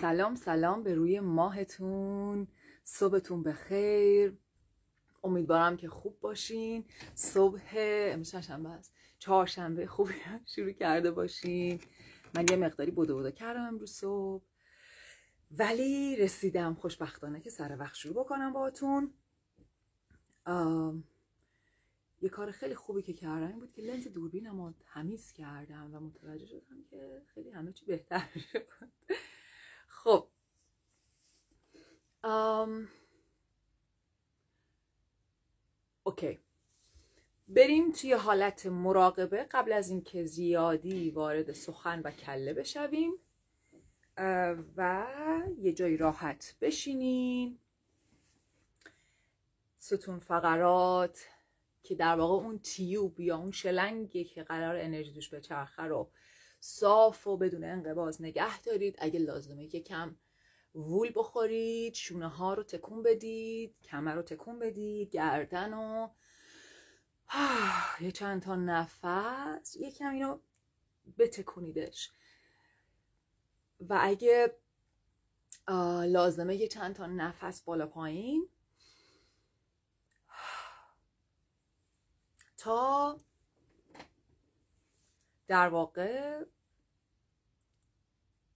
سلام سلام به روی ماهتون. صبحتون بخیر. امیدوارم که خوب باشین. صبح امروز شنبه است. چهارشنبه خوبی شروع کرده باشین. من یه مقداری بوده بوده کردم امروز صبح. ولی رسیدم. خوشبختانه که سر وقت شروع بکنم باهاتون. یه کار خیلی خوبی که کردم این بود که لنز دوربینم رو تمیز کردم و متوجه شدم که خیلی همه چی بهتر شد خب. آم... اوکی. بریم توی حالت مراقبه. قبل از اینکه زیادی وارد سخن و کله بشویم و یه جایی راحت بشینین. ستون فقرات که در واقع اون تیوب یا اون شلنگی که قرار انرژی دوش به چرخه رو صاف و بدون انقباز نگه دارید. اگه لازمه که کم وول بخورید شونه ها رو تکون بدید کمر رو تکون بدید گردن و یه چند تا نفس. یه کم اینو بتکونیدش. و اگه لازمه یه چند تا نفس بالا پایین. تا در واقع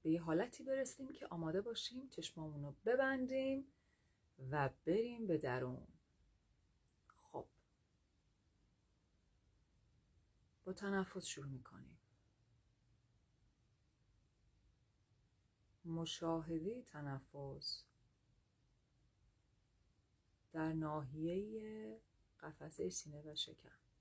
به یه حالتی برسیم که آماده باشیم چشمامون رو ببندیم و بریم به درون. خب. با تنفس شروع می‌کنیم. مشاهده تنفس در ناحیه قفسه سینه و شکم.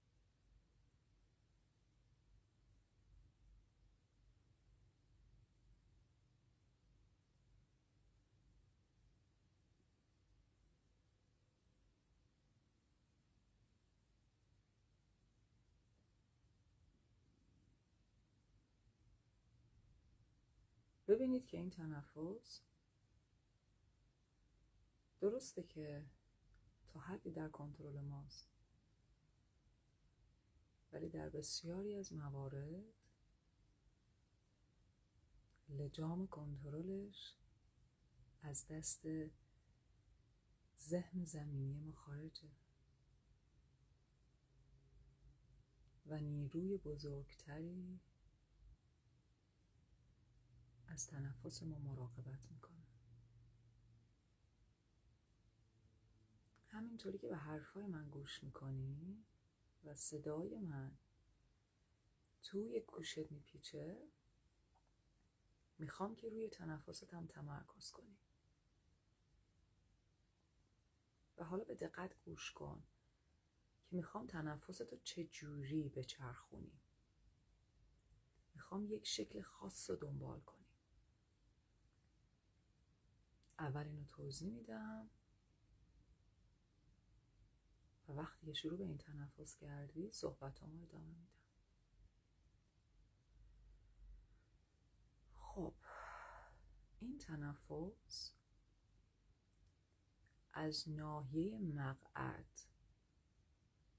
ببینید که این تنفس درسته که تا حدی در کنترل ماست ولی در بسیاری از موارد لجام کنترلش از دست ذهن زمینی ما خارجه و نیروی بزرگتری از تنفس ما مراقبت می‌کنه. همینطوری که به حرفای من گوش می‌کنی و صدای من توی گوشت میپیچه می‌خوام که روی تنفست هم تمرکز کنی. و حالا به دقت گوش کن که می‌خوام تنفست رو چجوری به چرخونی می‌خوام یک شکل خاص رو دنبال کنی. اول اینو توضیح میدم. و وقتی شروع به این تنفس کردی صحبت رو ادامه میدم. خب این تنفس از ناحیه مقعد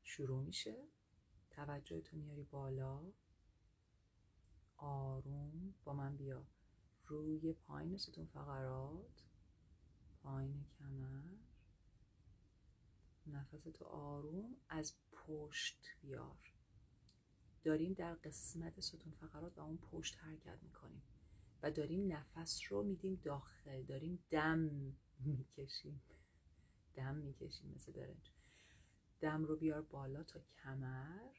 شروع میشه. توجهتو میاری بالا. آروم با من بیا. روی پایین ستون فقرات. پایین کمر. نفس تو آروم از پشت بیار. داریم در قسمت ستون فقرات و اون پشت حرکت می‌کنیم و داریم نفس رو میدیم داخل. داریم دم می‌کشیم. دم می‌کشیم مثل برنج. دم رو بیار بالا تا کمر.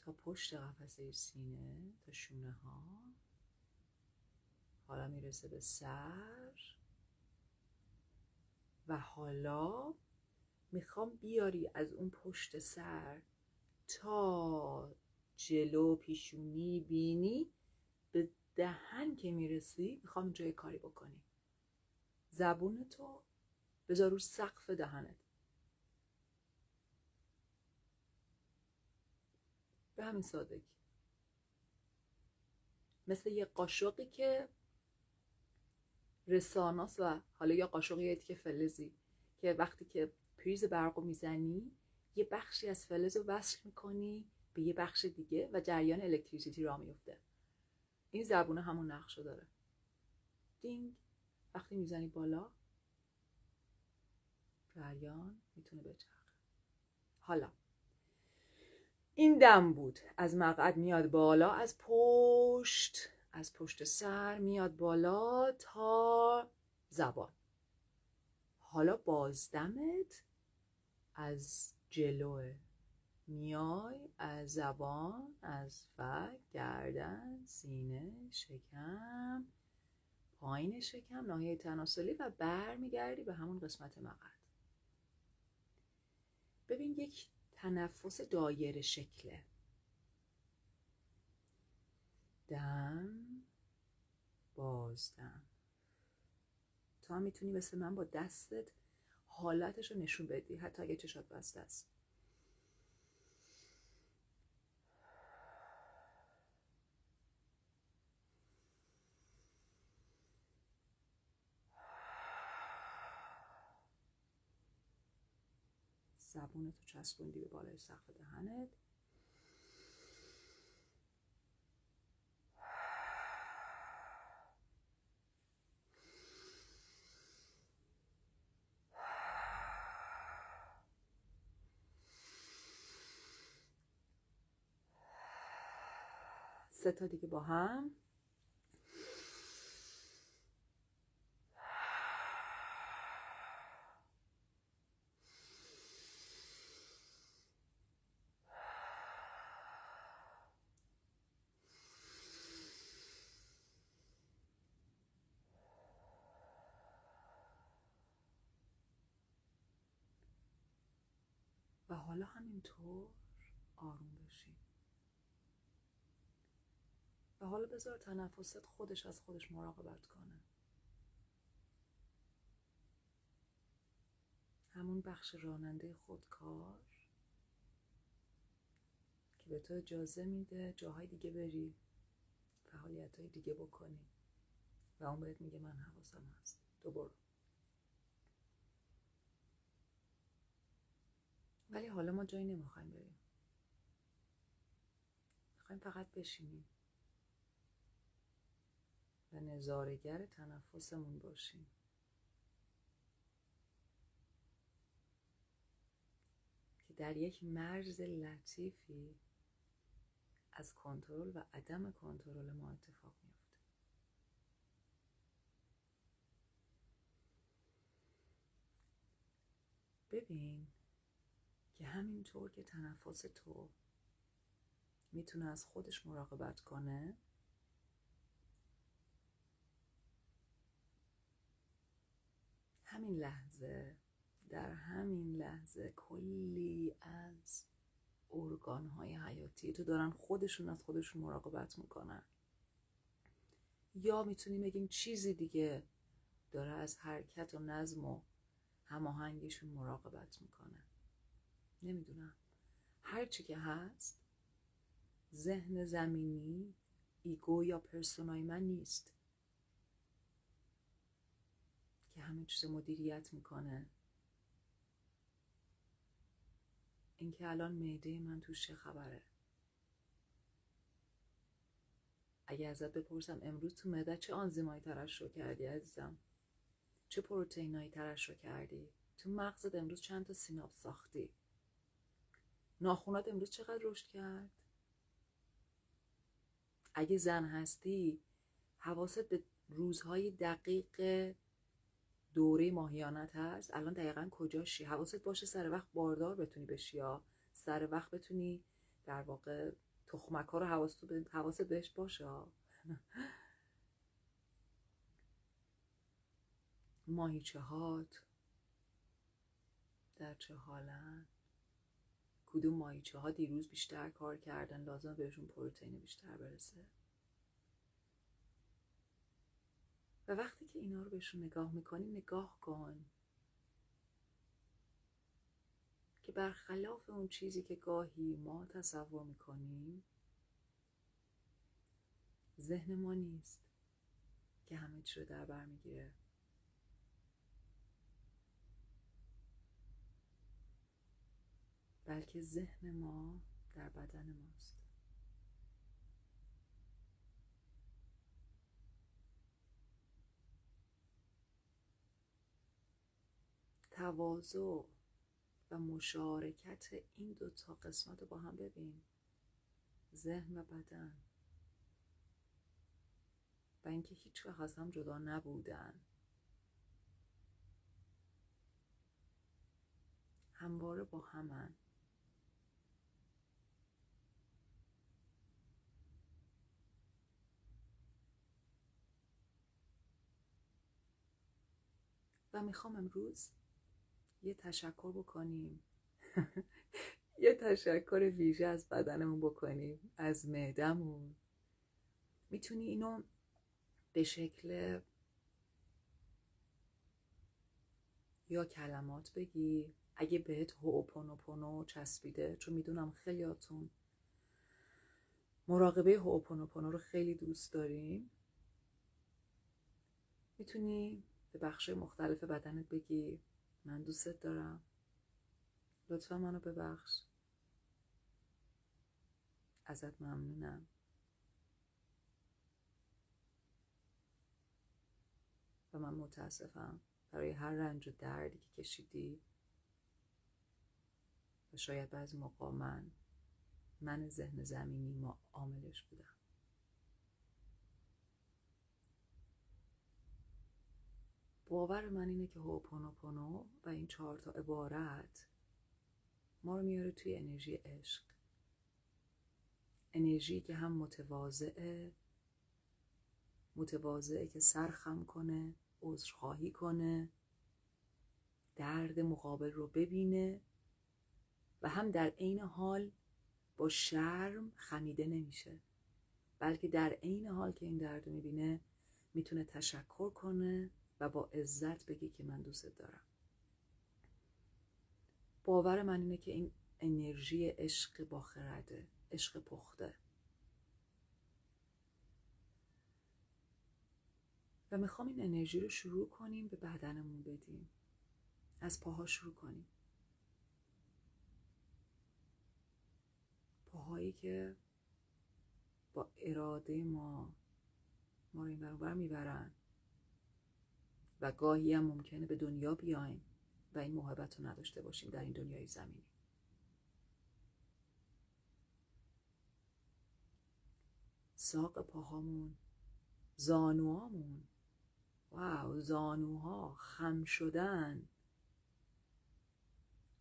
تا پشت قفسه سینه تا شونه ها. حالا می‌رسه به سر. و حالا می‌خوام بیاری از اون پشت سر تا جلو پیشونی بینی. به دهن که می‌رسی می‌خوام جای کاری بکنی. زبون تو بذار رو سقف دهنت. به همین سادگی. مثل یه قاشقی که رساناس و حالا یا قاشق که فلزی که وقتی که پریز برق می‌زنی یه بخشی از فلز رو وصل می‌کنی به یه بخش دیگه و جریان الکتریسیتی را میفته این زبونه همون نقشه داره. دینگ. وقتی می‌زنی بالا جریان می‌تونه بچرخه. حالا این دم بود. از مقعد میاد بالا از پشت. از پشت سر میاد بالا تا زبان. حالا بازدمت از جلوه میای از زبان از فک گردن سینه شکم پایین شکم ناحیه تناسلی و برمیگردی به همون قسمت مقعد. ببین یک تنفس دایره شکله. دم بازدم. هم می‌تونی مثل من با دستت حالتش رو نشون بدی حتی اگه چشات بسته است. زبونتو چسبوندی به بالای سقف دهنت. سه تا دیگه با هم. و حالا همینطور آروم بشین. حالا بذار تنفست خودش از خودش مراقبت کنه. همون بخش راننده خودکار که به تو اجازه میده جاهای دیگه بری فعالیت های دیگه بکنی. و اون بهت میگه من حواسم هست. تو برو. ولی حالا ما جایی نمی‌خوایم بریم. می‌خوایم فقط بشینیم. و نظارگر تنفسمون باشیم. که در یک مرز لطیفی از کنترل و عدم کنترل ما اتفاق میفته ببین که همینطور که تنفس تو می‌تونه از خودش مراقبت کنه همین لحظه در همین لحظه کلی از ارگان های حیاتی تو دارن خودشون از خودشون مراقبت می‌کنن. یا می‌تونیم بگیم چیزی دیگه داره از حرکت و نظم و هماهنگیشون مراقبت می‌کنه. نمی‌دونم. هرچی که هست ذهن زمینی ایگو یا پرسونای من نیست. که همه چیز مدیریت می‌کنه. اینکه الان معده من توش چه خبره؟ اگه ازت بپرسم امروز تو معده چه آنزیمایی ترشح کردی عزیزم؟ چه پروتئینایی ترشح کردی؟ تو مغزت امروز چند تا سیناپ ساختی؟ ناخونات امروز چقدر رشد کرد؟ اگه زن هستی حواست به روزهای دقیق دوره ماهیانت هست. الان دقیقا کجاشی؟ حواست باشه سر وقت باردار بتونی بشی یا سر وقت بتونی در واقع تخمک ها رو حواست, حواست بهش باشه ماهیچه هات در چه حالن؟ کدوم ماهیچه ها دیروز بیشتر کار کردن. لازم بهشون پروتئین بیشتر برسه. و وقتی که اینا رو بهشون نگاه می‌کنی نگاه کن. که برخلاف اون چیزی که گاهی ما تصور می‌کنیم ذهن ما نیست که همه چی رو در بر می‌گیره. بلکه ذهن ما در بدن ماست. تواضع و مشارکت این دو تا قسمت رو با هم ببین. ذهن و بدن. و اینکه هیچ وقت از هم جدا نبودن. همواره با همن. و می‌خوام امروز یه تشکر بکنیم. یه تشکر ویژه از بدنمون بکنیم از معدمون می‌تونی اینو به شکل یا کلمات بگی. اگه بهت هوپونوپونو چسبیده چون می‌دونم خیلیاتون مراقبه هوپونوپونو رو خیلی دوست داریم می‌تونی به بخش مختلف بدنت بگی. من دوستت دارم. لطفا منو ببخش. ازت ممنونم. و من متاسفم. برای هر رنج و دردی که کشیدی. و شاید بعضی موقع من من ذهن زمینی ما عاملش بودم. باور من اینه که هوپونوپونو و این چهار تا عبارت ما رو میاره توی انرژی عشق. انرژی که هم متواضعه متواضعه که سرخم کنه عذرخواهی کنه درد مقابل رو ببینه و هم در عین حال با شرم خمیده نمیشه. بلکه در عین حال که این درد رو می‌بینه می‌تونه تشکر کنه و با عزت بگی که من دوست دارم. باور من اینه که این انرژی عشق با خرده عشق پخته. و می‌خوام این انرژی رو شروع کنیم به بدنمون بدیم. از پاها شروع کنیم. پاهایی که با اراده ما ما رو این برابر می‌برن. و گاهی هم ممکنه به دنیا بیایم و این محبت رو نداشته باشیم در این دنیای زمینی. ساق پاهامون زانوهامون واو زانوها خم شدن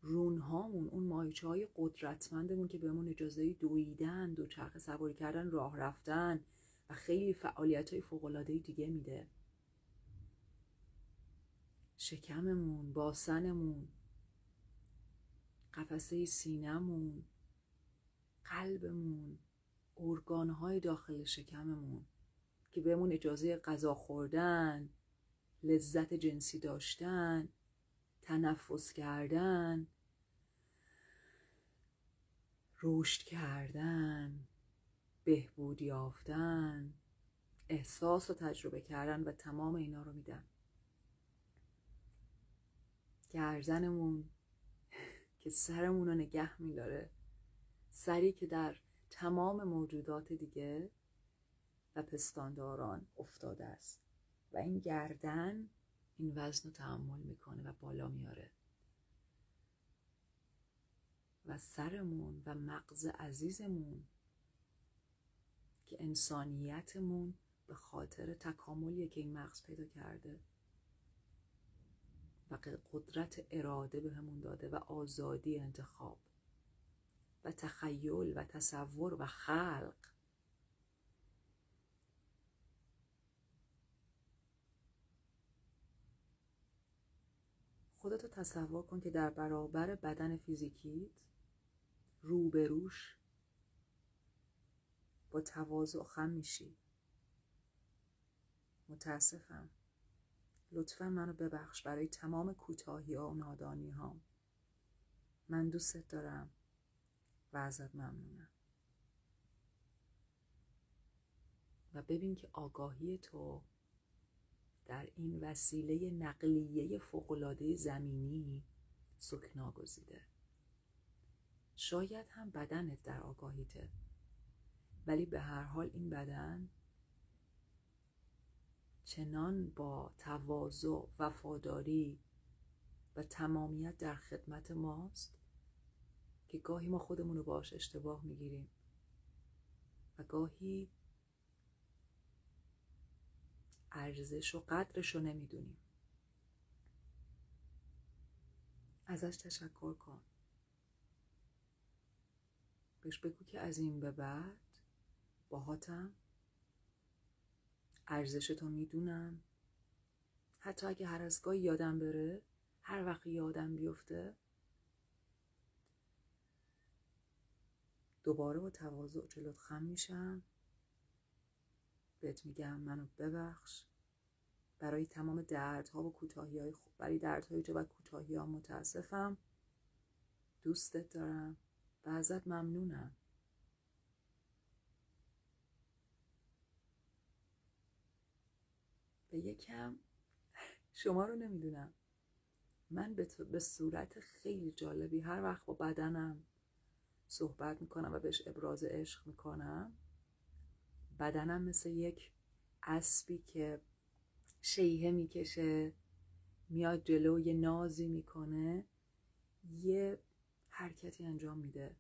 رونهامون اون ماهیچه های قدرتمندمون که بهمون اجازه دویدن دو چرخ سواری کردن راه رفتن و خیلی فعالیت های فوقلاده دیگه میده. شکممون باسنمون قفسه سینمون قلبمون ارگانهای داخل شکممون که بهمون اجازه غذا خوردن لذت جنسی داشتن تنفس کردن رشد کردن بهبود یافتن احساس و تجربه کردن و تمام اینا رو میدن. گردنمون که سرمون رو نگه میداره سری که در تمام موجودات دیگه و پستانداران افتاده است. و این گردن این وزن رو تحمل می‌کنه و بالا میاره و سرمون و مغز عزیزمون که انسانیتمون به خاطر تکاملیه که این مغز پیدا کرده و قدرت اراده بهمون داده و آزادی انتخاب و تخیل و تصور و خلق. خودتو تصور کن که در برابر بدن فیزیکیت روبروش با تواضع خم میشی. متاسفم. لطفا منو ببخش برای تمام کوتاهی ها و نادانی ها من دوستت دارم و ازت ممنونم. و ببین که آگاهی تو در این وسیله نقلیه فوقالعاده زمینی سکنا گزیده شاید هم بدنت در آگاهیته ولی به هر حال این بدن چنان با تواضع وفاداری و تمامیت در خدمت ماست که گاهی ما خودمون رو باش اشتباه می‌گیریم و گاهی ارزش و قدرش رو نمی‌دونیم. ازش تشکر کن. بهش بگو که از این به بعد باهاتم ارزشتو می‌دونم. حتی اگه هر از گاهی یادم بره هر وقت یادم بیفته دوباره با تواضع جلوت خم میشم. بهت میگم منو ببخش. برای تمام دردها و کوتاهی های خوب برای دردهای و کوتاهی ها متاسفم. دوستت دارم و ازت ممنونم. به یکم شما رو نمی‌دونم. من به, به صورت خیلی جالبی هر وقت با بدنم صحبت می‌کنم و بهش ابراز عشق می‌کنم بدنم مثل یک اسبی که شیهه می‌کشه میاد جلو یه نازی می‌کنه یه حرکتی انجام میده.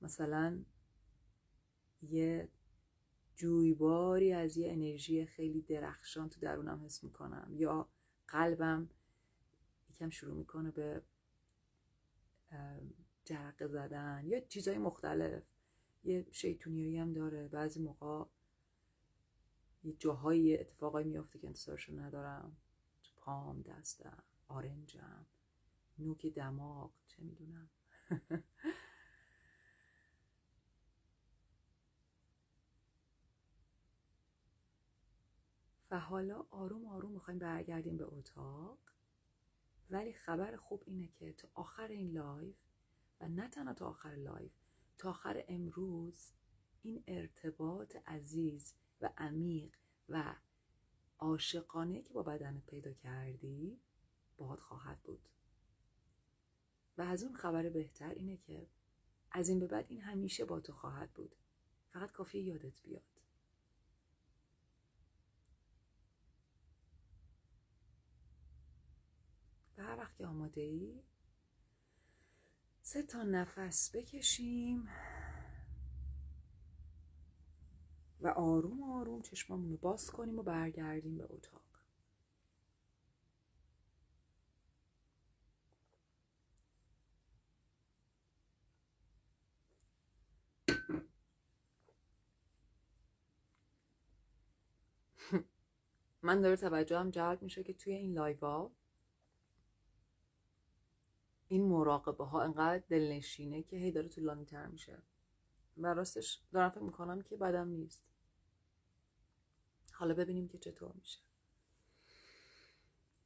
مثلا یه جویباری از یه انرژی خیلی درخشان تو درونم حس می‌کنم. یا قلبم یکم شروع می‌کنه به جرقه زدن یا چیزهای مختلف. یه شیطونیایی هم داره. بعضی موقع یه جاهایی اتفاقایی میافته که انتظارشو ندارم. تو پام دستم آرنجم نوک دماغ چه می‌دونم. حالا آروم آروم می‌خوایم برگردیم به اتاق. ولی خبر خوب اینه که تا آخر این live و نه تنها تا آخر live تا آخر امروز این ارتباط عزیز و عمیق و عاشقانه که با بدنت پیدا کردی باهات خواهد بود. و از اون خبر بهتر اینه که از این به بعد این همیشه با تو خواهد بود. فقط کافی یادت بیاد. آماده ای سه تا نفس بکشیم. و آروم آروم چشمامون رو باز کنیم و برگردیم به اتاق. من داره توجهم جلب میشه که توی این لایوا این مراقبه ها انقدر دلنشینه که هی داره طولانی تر میشه. و راستش دارم فکر می‌کنم که بدم نیست. حالا ببینیم که چطور میشه.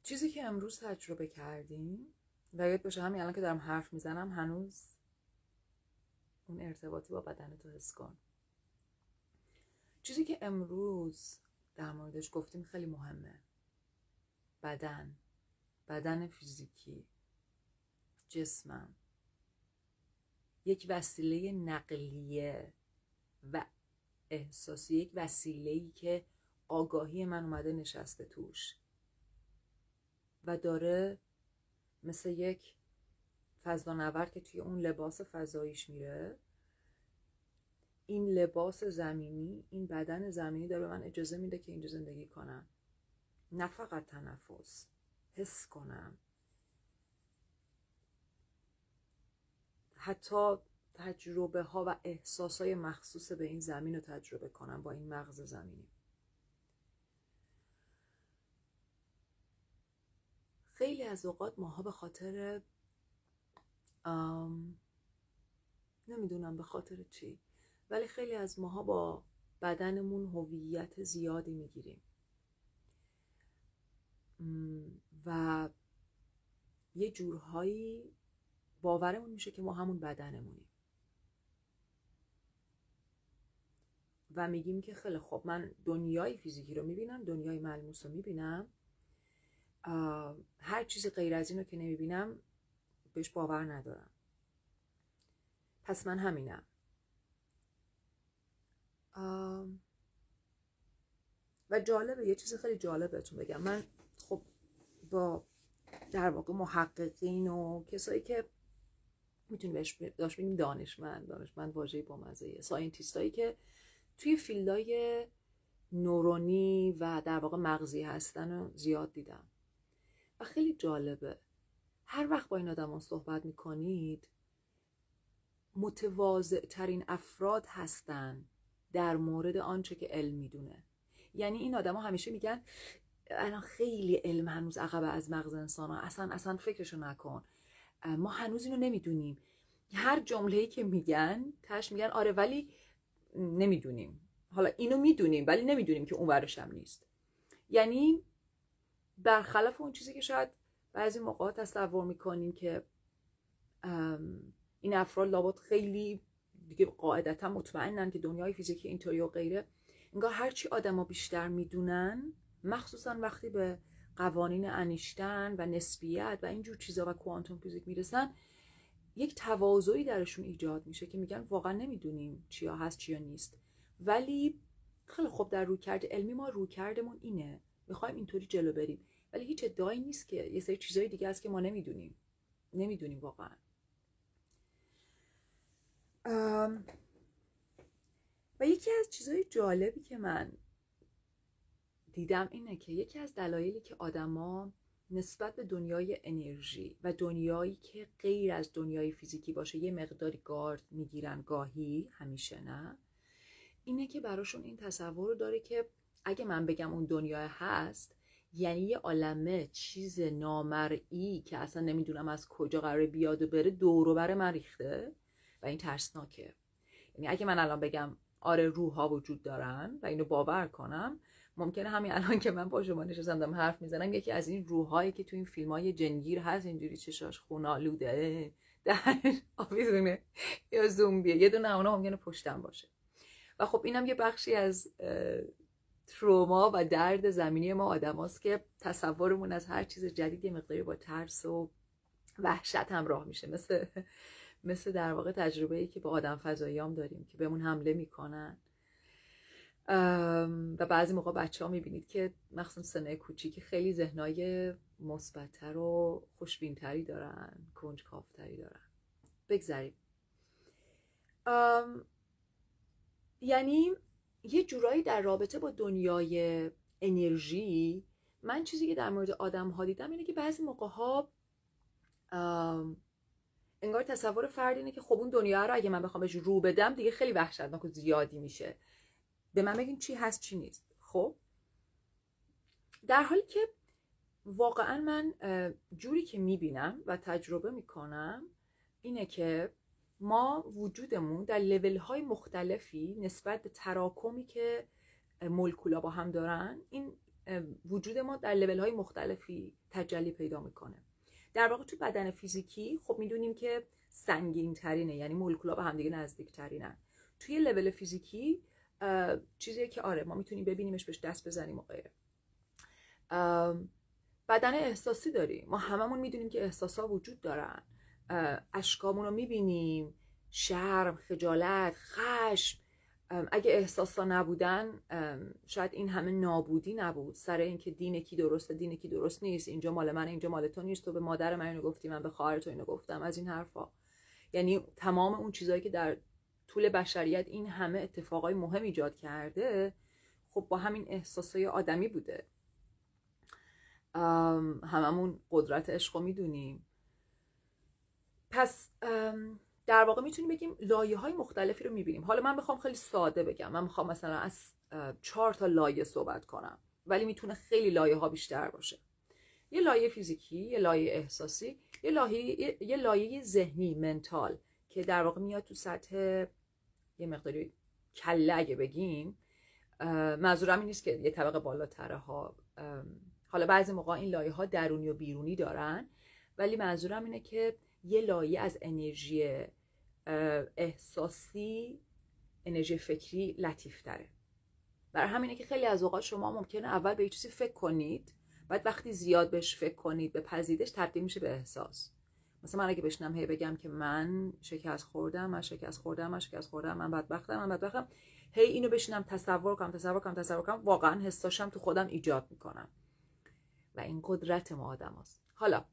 چیزی که امروز تجربه کردیم و یاد باشه همین الان که دارم حرف می‌زنم هنوز اون ارتباطی با بدن تو حس کن. چیزی که امروز در موردش گفتیم خیلی مهمه. بدن. بدن فیزیکی. جسمم. یک وسیله نقلیه و احساسی یک وسیله که آگاهی من اومده نشسته توش. و داره مثل یک فضانورد که توی اون لباس فضاییش میره این لباس زمینی این بدن زمینی داره به من اجازه میده که اینجا زندگی کنم. نه فقط تنفس حس کنم. حتی تجربه ها و احساس های مخصوص به این زمین رو تجربه کنم با این مغز زمینی. خیلی از اوقات ماها به خاطر نمی‌دونم به خاطر چی ولی خیلی از ماها با بدنمون هویت زیادی می‌گیریم. و یه جورهایی باورمون میشه که ما همون بدنمونیم. و میگیم که خیلی خوب من دنیای فیزیکی رو می‌بینم دنیای ملموس رو می‌بینم. هر چیزی غیر از این رو که نمی‌بینم بهش باور ندارم. پس من همینم. و جالبه یه چیز خیلی جالب بهتون بگم. من خب با در واقع محققین و کسایی که می‌تونیم بهش داشت بگیم دانشمند دانشمند واژه با مزه scientist هایی که توی field های نورونی و در واقع مغزی هستن زیاد دیدم. و خیلی جالبه. هر وقت با این آدمان صحبت می‌کنید متواضع ترین افراد هستن در مورد آنچه که علم می‌دونه. یعنی این آدما همیشه میگن الان خیلی علم هنوز عقب از مغز انسان ها. اصلا اصلا فکرشو نکن. ما هنوز اینو نمی‌دونیم. هر جمله‌ای که میگن تش میگن آره ولی نمی‌دونیم. حالا اینو می‌دونیم ولی نمی‌دونیم که اون هم نیست. یعنی برخلاف اون چیزی که شاید بعضی موقعات تصور می‌کنیم که این افراد لابد خیلی دیگه قاعدتا مطمئنن که دنیای فیزیکی اینطوری و غیره انگار هرچی آدما بیشتر می‌دونن مخصوصا وقتی به قوانین انیشتن و نسبیت و اینجور چیزا و کوانتوم فیزیک می‌رسن یک تواضعی درشون ایجاد میشه که میگن واقعا نمی‌دونیم چیا هست چیا نیست. ولی خیلی خوب در رویکرد علمی ما رویکردمون اینه. می‌خوایم اینطوری جلو بریم. ولی هیچ ادعایی نیست که یه سری چیزای دیگه هست که ما نمی‌دونیم. نمی‌دونیم واقعا. و یکی از چیزهای جالبی که من دیدم اینه که یکی از دلایلی که آدما نسبت به دنیای انرژی و دنیایی که غیر از دنیای فیزیکی باشه یه مقداری گارد می‌گیرن گاهی همیشه نه اینه که براشون این تصور داره که اگه من بگم اون دنیا هست یعنی یه عالمه چیز نامرئی که اصلا نمی‌دونم از کجا قرار بیاد و بره دورو بر من ریخته و این ترسناکه. یعنی اگه من الان بگم آره روح ها وجود دارن و اینو باور کنم ممکنه همین الان که من با شما نشستم دارم حرف می‌زنم یکی از این روحهایی که تو این فیلم های جنگیر هست اینجوری چشاش خونالوده در آویزونه یا زومبیه. یه دونه اونا ممکنه پشتم باشه. و خب اینم یه بخشی از تروما و درد زمینی ما آدم که تصورمون از هر چیز جدید یه مقداری با ترس و وحشت همراه میشه. مثل مثل در واقع تجربه ای که با آدم فضاییام داریم که بهمون حمله می‌کنن. و بعضی موقع بچه ها می‌بینید که مخصوصا سنه کوچیک خیلی ذهنهای مثبتتر و خوشبینتری دارن کنجکافتری دارن. بگذاریم یعنی یه جورایی در رابطه با دنیای انرژی من چیزی که در مورد آدم ها دیدم اینه که بعضی موقع ها انگار تصور فرد اینه که خب اون دنیا رو اگه من بخوام بهش رو بدم دیگه خیلی وحشتناک و زیادی میشه. به من بگین چی هست چی نیست. خب؟ در حالی که واقعا من جوری که می‌بینم و تجربه می‌کنم اینه که ما وجودمون در لیول های مختلفی نسبت به تراکمی که مولکولا با هم دارن این وجود ما در لیول های مختلفی تجلی پیدا می‌کنه. در واقع تو بدن فیزیکی خب می‌دونیم که سنگین ترینه یعنی مولکولا به همدیگه نزدیک ترینن توی لول فیزیکی چیزی که آره ما می‌تونیم ببینیمش بهش دست بزنیم و غیره. بدن احساسی داریم. ما هممون می‌دونیم که احساس ها وجود دارن. اشکامون رو می‌بینیم. شرم خجالت خشم. اگه احساسا نبودن شاید این همه نابودی نبود. سر اینکه دین کی درسته دین کی درست نیست. اینجا مال من اینجا مال تو نیست. تو به مادر من اینو گفتی من به خواهر تو اینو گفتم. از این حرفا. یعنی تمام اون چیزهایی که در طول بشریت این همه اتفاقای مهم ایجاد کرده خب با همین احساسای آدمی بوده. هممون قدرت عشق رو می‌دونیم. پس در واقع می‌تونیم بگیم لایه های مختلفی رو می‌بینیم. حالا من می‌خوام خیلی ساده بگم. من می‌خوام مثلا از چهار تا لایه صحبت کنم ولی می‌تونه خیلی لایه ها بیشتر باشه. یه لایه فیزیکی یه لایه احساسی یه لایه یه لایه ذهنی منتال که در واقع میاد تو سطح یه مقداری کله اگه بگیم منظورم این نیست که یه طبقه بالاتره ها. حالا بعضی موقع این لایه ها درونی و بیرونی دارن ولی منظورم اینه که یه لایه از انرژی احساسی انرژی فکری لطیف تره برای همینه که خیلی از اوقات شما ممکنه اول به یه چیزی فکر کنید بعد وقتی زیاد بهش فکر کنید به پذیرش تبدیل میشه به احساس. مثلا من اگه بشنم هی بگم که من شکست خوردم من شکست خوردم من شکست خوردم من بدبختم من بدبختم هی اینو بشینم تصور کنم تصور کنم تصور کنم واقعا حساشم تو خودم ایجاد می‌کنم. و این قدرت ما آدم هست. حالا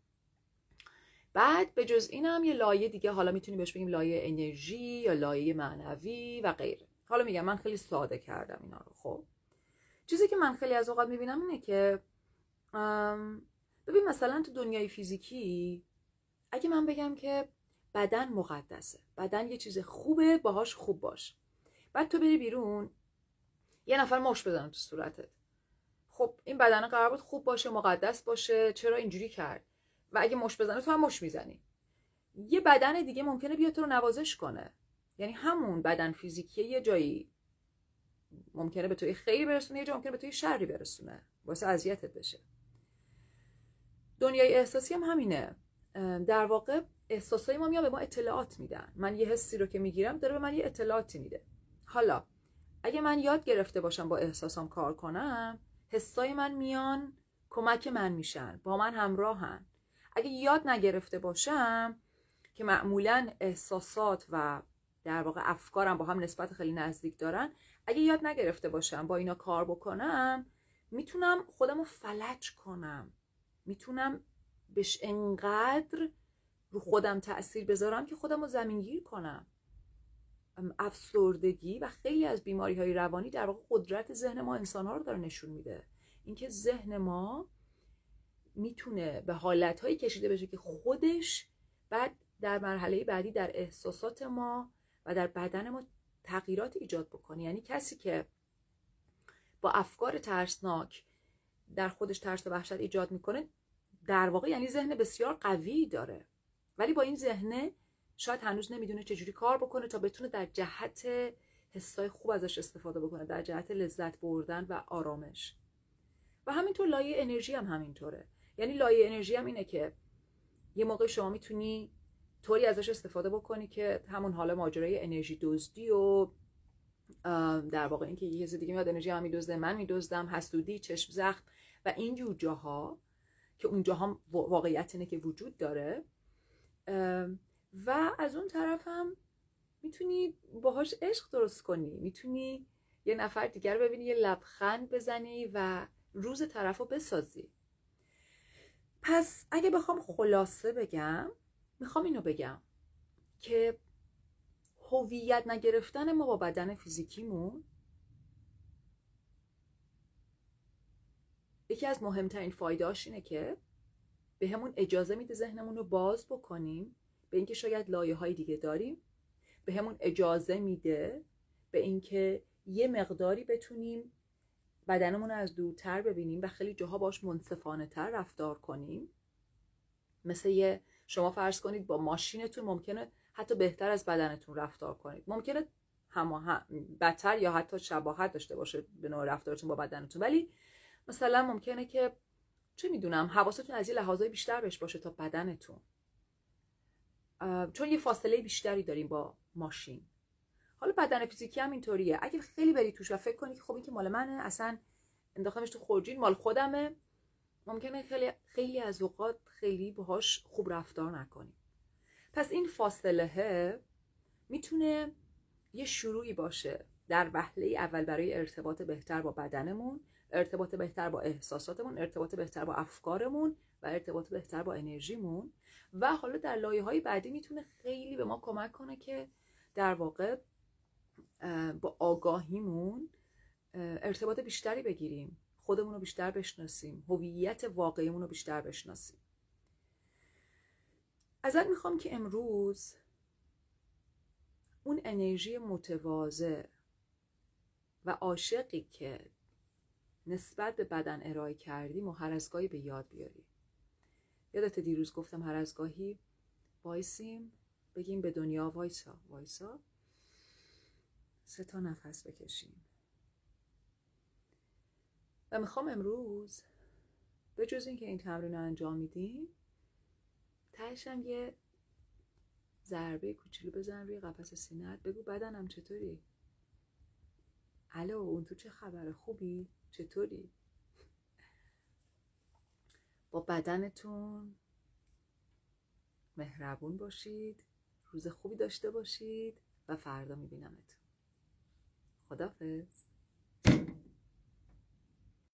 بعد به جز این هم یه لایه دیگه حالا می‌تونیم بهش بگیم لایه انرژی یا لایه معنوی و غیره. حالا میگم من خیلی ساده کردم اینا رو خب؟ چیزی که من خیلی از اوقات می‌بینم اینه که ببین مثلا تو دنیای فیزیکی اگه من بگم که بدن مقدسه. بدن یه چیز خوبه باهاش خوب باش. بعد تو بری بیرون یه نفر مش بزنه تو صورتت. خب این بدن قرار بود خوب باشه مقدس باشه چرا اینجوری کرد؟ و اگه مش بزنه تو هم مش می‌زنی. یه بدن دیگه ممکنه بیاد تو رو نوازش کنه. یعنی همون بدن فیزیکی یه جایی ممکنه به توی خیری برسونه یه جا ممکنه به توی شری برسونه. واسه اذیتت بشه. دنیای احساسی هم همینه. در واقع احساسای ما میان به ما اطلاعات میدن. من یه حسی رو که می‌گیرم داره به من یه اطلاعاتی میده. حالا اگه من یاد گرفته باشم با احساسام کار کنم حسای من میان کمک من میشن با من همراهن. اگه یاد نگرفته باشم که معمولا احساسات و در واقع افکارم با هم نسبت خیلی نزدیک دارن اگه یاد نگرفته باشم با اینا کار بکنم می‌تونم خودم رو فلج کنم. می‌تونم بهش انقدر رو خودم تاثیر بذارم که خودم رو زمینگیر کنم. افسردگی و خیلی از بیماری های روانی در واقع قدرت ذهن ما انسان ها رو داره نشون میده. اینکه ذهن ما می‌تونه به حالت هایی کشیده بشه که خودش بعد در مرحله بعدی در احساسات ما و در بدن ما تغییرات ایجاد بکنه. یعنی کسی که با افکار ترسناک در خودش ترس و وحشت ایجاد می‌کنه در واقع یعنی ذهن بسیار قوی داره. ولی با این ذهنه شاید هنوز نمی‌دونه چجوری کار بکنه تا بتونه در جهت حسای خوب ازش استفاده بکنه در جهت لذت بردن و آرامش. و همینطور لایه انرژی هم همینطوره. یعنی لایه انرژی هم اینه که یه موقع شما می‌تونی طوری ازش استفاده بکنی که همون حالا ماجرای انرژی دزدی و در واقع اینکه یه دیگه میاد انرژی هم میدزده من میدزدم حسودی چشم زخم و اینجور جاها که اونجا هم واقعیت اینه که وجود داره. و از اون طرف هم می‌تونی باهاش عشق درست کنی. می‌تونی یه نفر دیگر ببینی یه لبخند بزنی و روز طرف رو بسازی. پس اگه بخوام خلاصه بگم می‌خوام اینو بگم که هویت نگرفتن ما با بدن فیزیکیمون یکی از مهمترین فایدهاش اینه که به همون اجازه میده ذهنمون رو باز بکنیم به اینکه شاید لایه های دیگه داریم. به همون اجازه میده به اینکه یه مقداری بتونیم بدنمون رو از دورتر ببینیم و خیلی جاها باش منصفانه تر رفتار کنیم. مثل یه شما فرض کنید با ماشینتون ممکنه حتی بهتر از بدنتون رفتار کنید. ممکنه هم بدتر یا حتی شباهت داشته باشه به نوع رفتارتون با بدنتون. ولی مثلا ممکنه که چه می‌دونم حواستون از یه لحاظای بیشتر بهش باشه تا بدنتون. چون یه فاصله بیشتری داریم با ماشین. حالا بدن فیزیکی هم اینطوریه. اگه خیلی بری توش و فکر کنی که خب این که مال منه اصلا انداختمش تو خورجین مال خودمه ممکنه خیلی خیلی از اوقات خیلی باهاش خوب رفتار نکنیم پس این فاصله می‌تونه یه شروعی باشه در وهله اول برای ارتباط بهتر با بدنمون. ارتباط بهتر با احساساتمون ارتباط بهتر با افکارمون و ارتباط بهتر با انرژیمون. و حالا در لایه های بعدی می‌تونه خیلی به ما کمک کنه که در واقع با آگاهیمون ارتباط بیشتری بگیریم خودمون رو بیشتر بشناسیم هویت واقعیمون رو بیشتر بشناسیم. ازت می‌خوام که امروز اون انرژی متواضع و عاشقی که نسبت به بدن ارائه کردیم و هر از گاهی به یاد بیاری یادت دیروز گفتم هر از گاهی وایسیم بگیم به دنیا وایسا. وایسا. سه تا نفس بکشیم. و می‌خوام امروز به جز اینکه این تمرین رو انجام میدیم تهشم یه ضربه کوچولو بزن روی قفس سینت بگو بدنم چطوری؟ الو اون تو چه خبره؟ خوبی؟ چطوری؟ با بدنتون مهربون باشید روز خوبی داشته باشید و فردا میبینمتون. خدافز